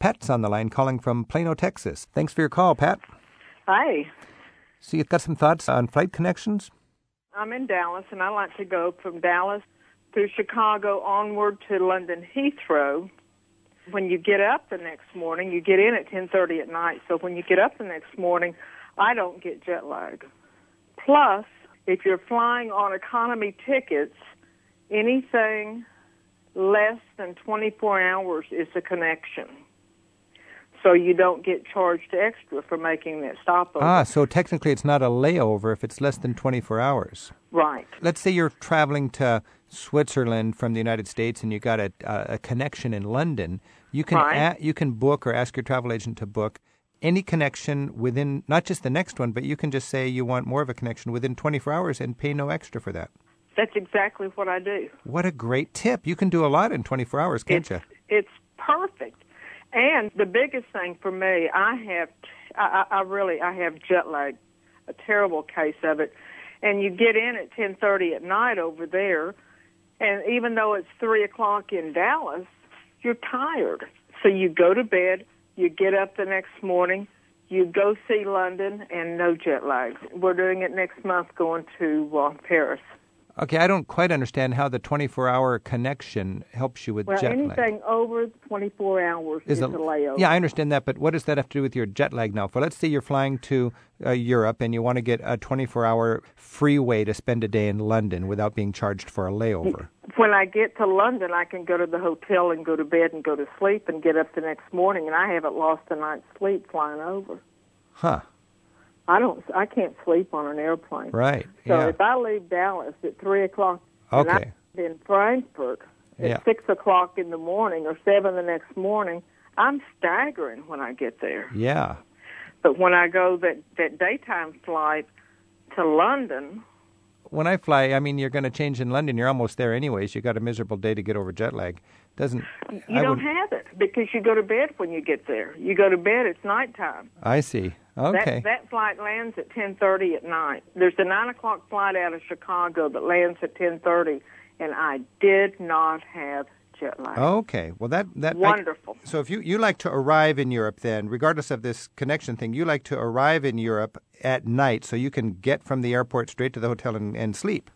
Pat's on the line calling from Plano, Texas. Thanks for your call, Pat. Hi. So you've got some thoughts on flight connections? I'm in Dallas, and I like to go from Dallas through Chicago onward to London Heathrow. When you get up the next morning, you get in at 10:30 at night. So when you get up the next morning, I don't get jet lag. Plus, if you're flying on economy tickets, anything less than 24 hours is a connection. So you don't get charged extra for making that stopover. Ah, so technically it's not a layover if it's less than 24 hours. Right. Let's say you're traveling to Switzerland from the United States and you got a, a connection in London. You can right. a, you can book or ask your travel agent to book any connection within not just the next one, but you can just say you want more of a connection within 24 hours and pay no extra for that. That's exactly what I do. What a great tip. You can do a lot in 24 hours, can't it's, you? It's perfect. And the biggest thing for me, I have, I, I really, I have jet lag, a terrible case of it. And you get in at 10:30 at night over there, and even though it's three o'clock in Dallas, you're tired. So you go to bed, you get up the next morning, you go see London, and no jet lag. We're doing it next month, going to uh, Paris. Okay, I don't quite understand how the 24-hour connection helps you with Well, jet lag. anything over 24 hours is, a- a layover. Yeah, I understand that, but what does that have to do with your jet lag now? For let's say you're flying to uh, Europe and you want to get a 24-hour freeway to spend a day in London without being charged for a layover. when I get to London, I can go to the hotel and go to bed and go to sleep and get up the next morning, and I haven't lost a night's sleep flying over. Huh? I don't. I can't sleep on an airplane. Right. So yeah. if I leave Dallas at three o'clock, and Okay. I'm in Frankfurt at Yeah. six o'clock in the morning or seven the next morning, I'm staggering when I get there. Yeah. But when I go that that daytime flight to London, When I fly, I mean, you're going to change in London. You're almost there anyways. You got a miserable day to get over jet lag. Doesn't you I don't would- have it because you go to bed when you get there. You go to bed; it's nighttime. I see. Okay. That, that flight lands at 10:30 at night. There's a nine o'clock flight out of Chicago that lands at 10:30, and I did not have jet lag. Okay. Well, that that I- Wonderful. so if you you like to arrive in Europe, then regardless of this connection thing, you like to arrive in Europe at night so you can get from the airport straight to the hotel and, and sleep.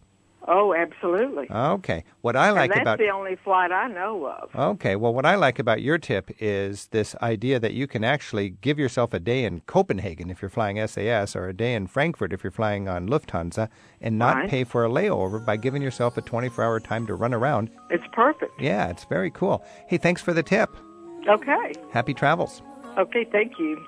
Oh, absolutely. Okay. What I like and that's about the only flight I know of. Okay, well, what I like about your tip is this idea that you can actually give yourself a day in Copenhagen if you're flying SAS or a day in Frankfurt if you're flying on Lufthansa and not Right. pay for a layover by giving yourself a 24 hour time to run around. It's perfect. Yeah, it's very cool. Hey, thanks for the tip. Okay. Happy travels. Okay. Thank you.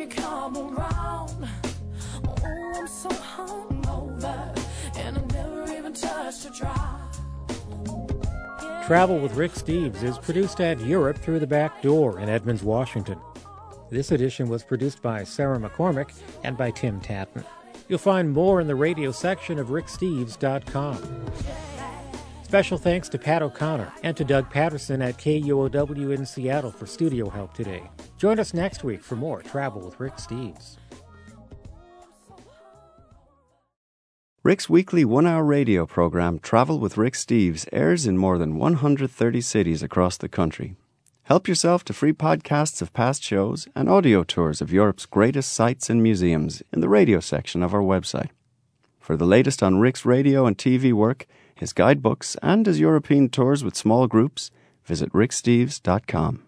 You come around. Oh, I'm so hungover and I never even touched a drop. Travel with Rick Steves is produced at Europe Through the Back Door in Edmonds, Washington. This edition was produced by Sarah McCormick and by Tim Tattan. You'll find more in the radio section of ricksteves.com. Special thanks to Pat O'Connor and to Doug Patterson at KUOW in Seattle for studio help today. Join us next week for more Travel with Rick Steves. Rick's weekly one hour radio program, Travel with Rick Steves, airs in more than 130 cities across the country. Help yourself to free podcasts of past shows and audio tours of Europe's greatest sites and museums in the radio section of our website. For the latest on Rick's radio and TV work, his guidebooks, and his European tours with small groups, visit ricksteves.com.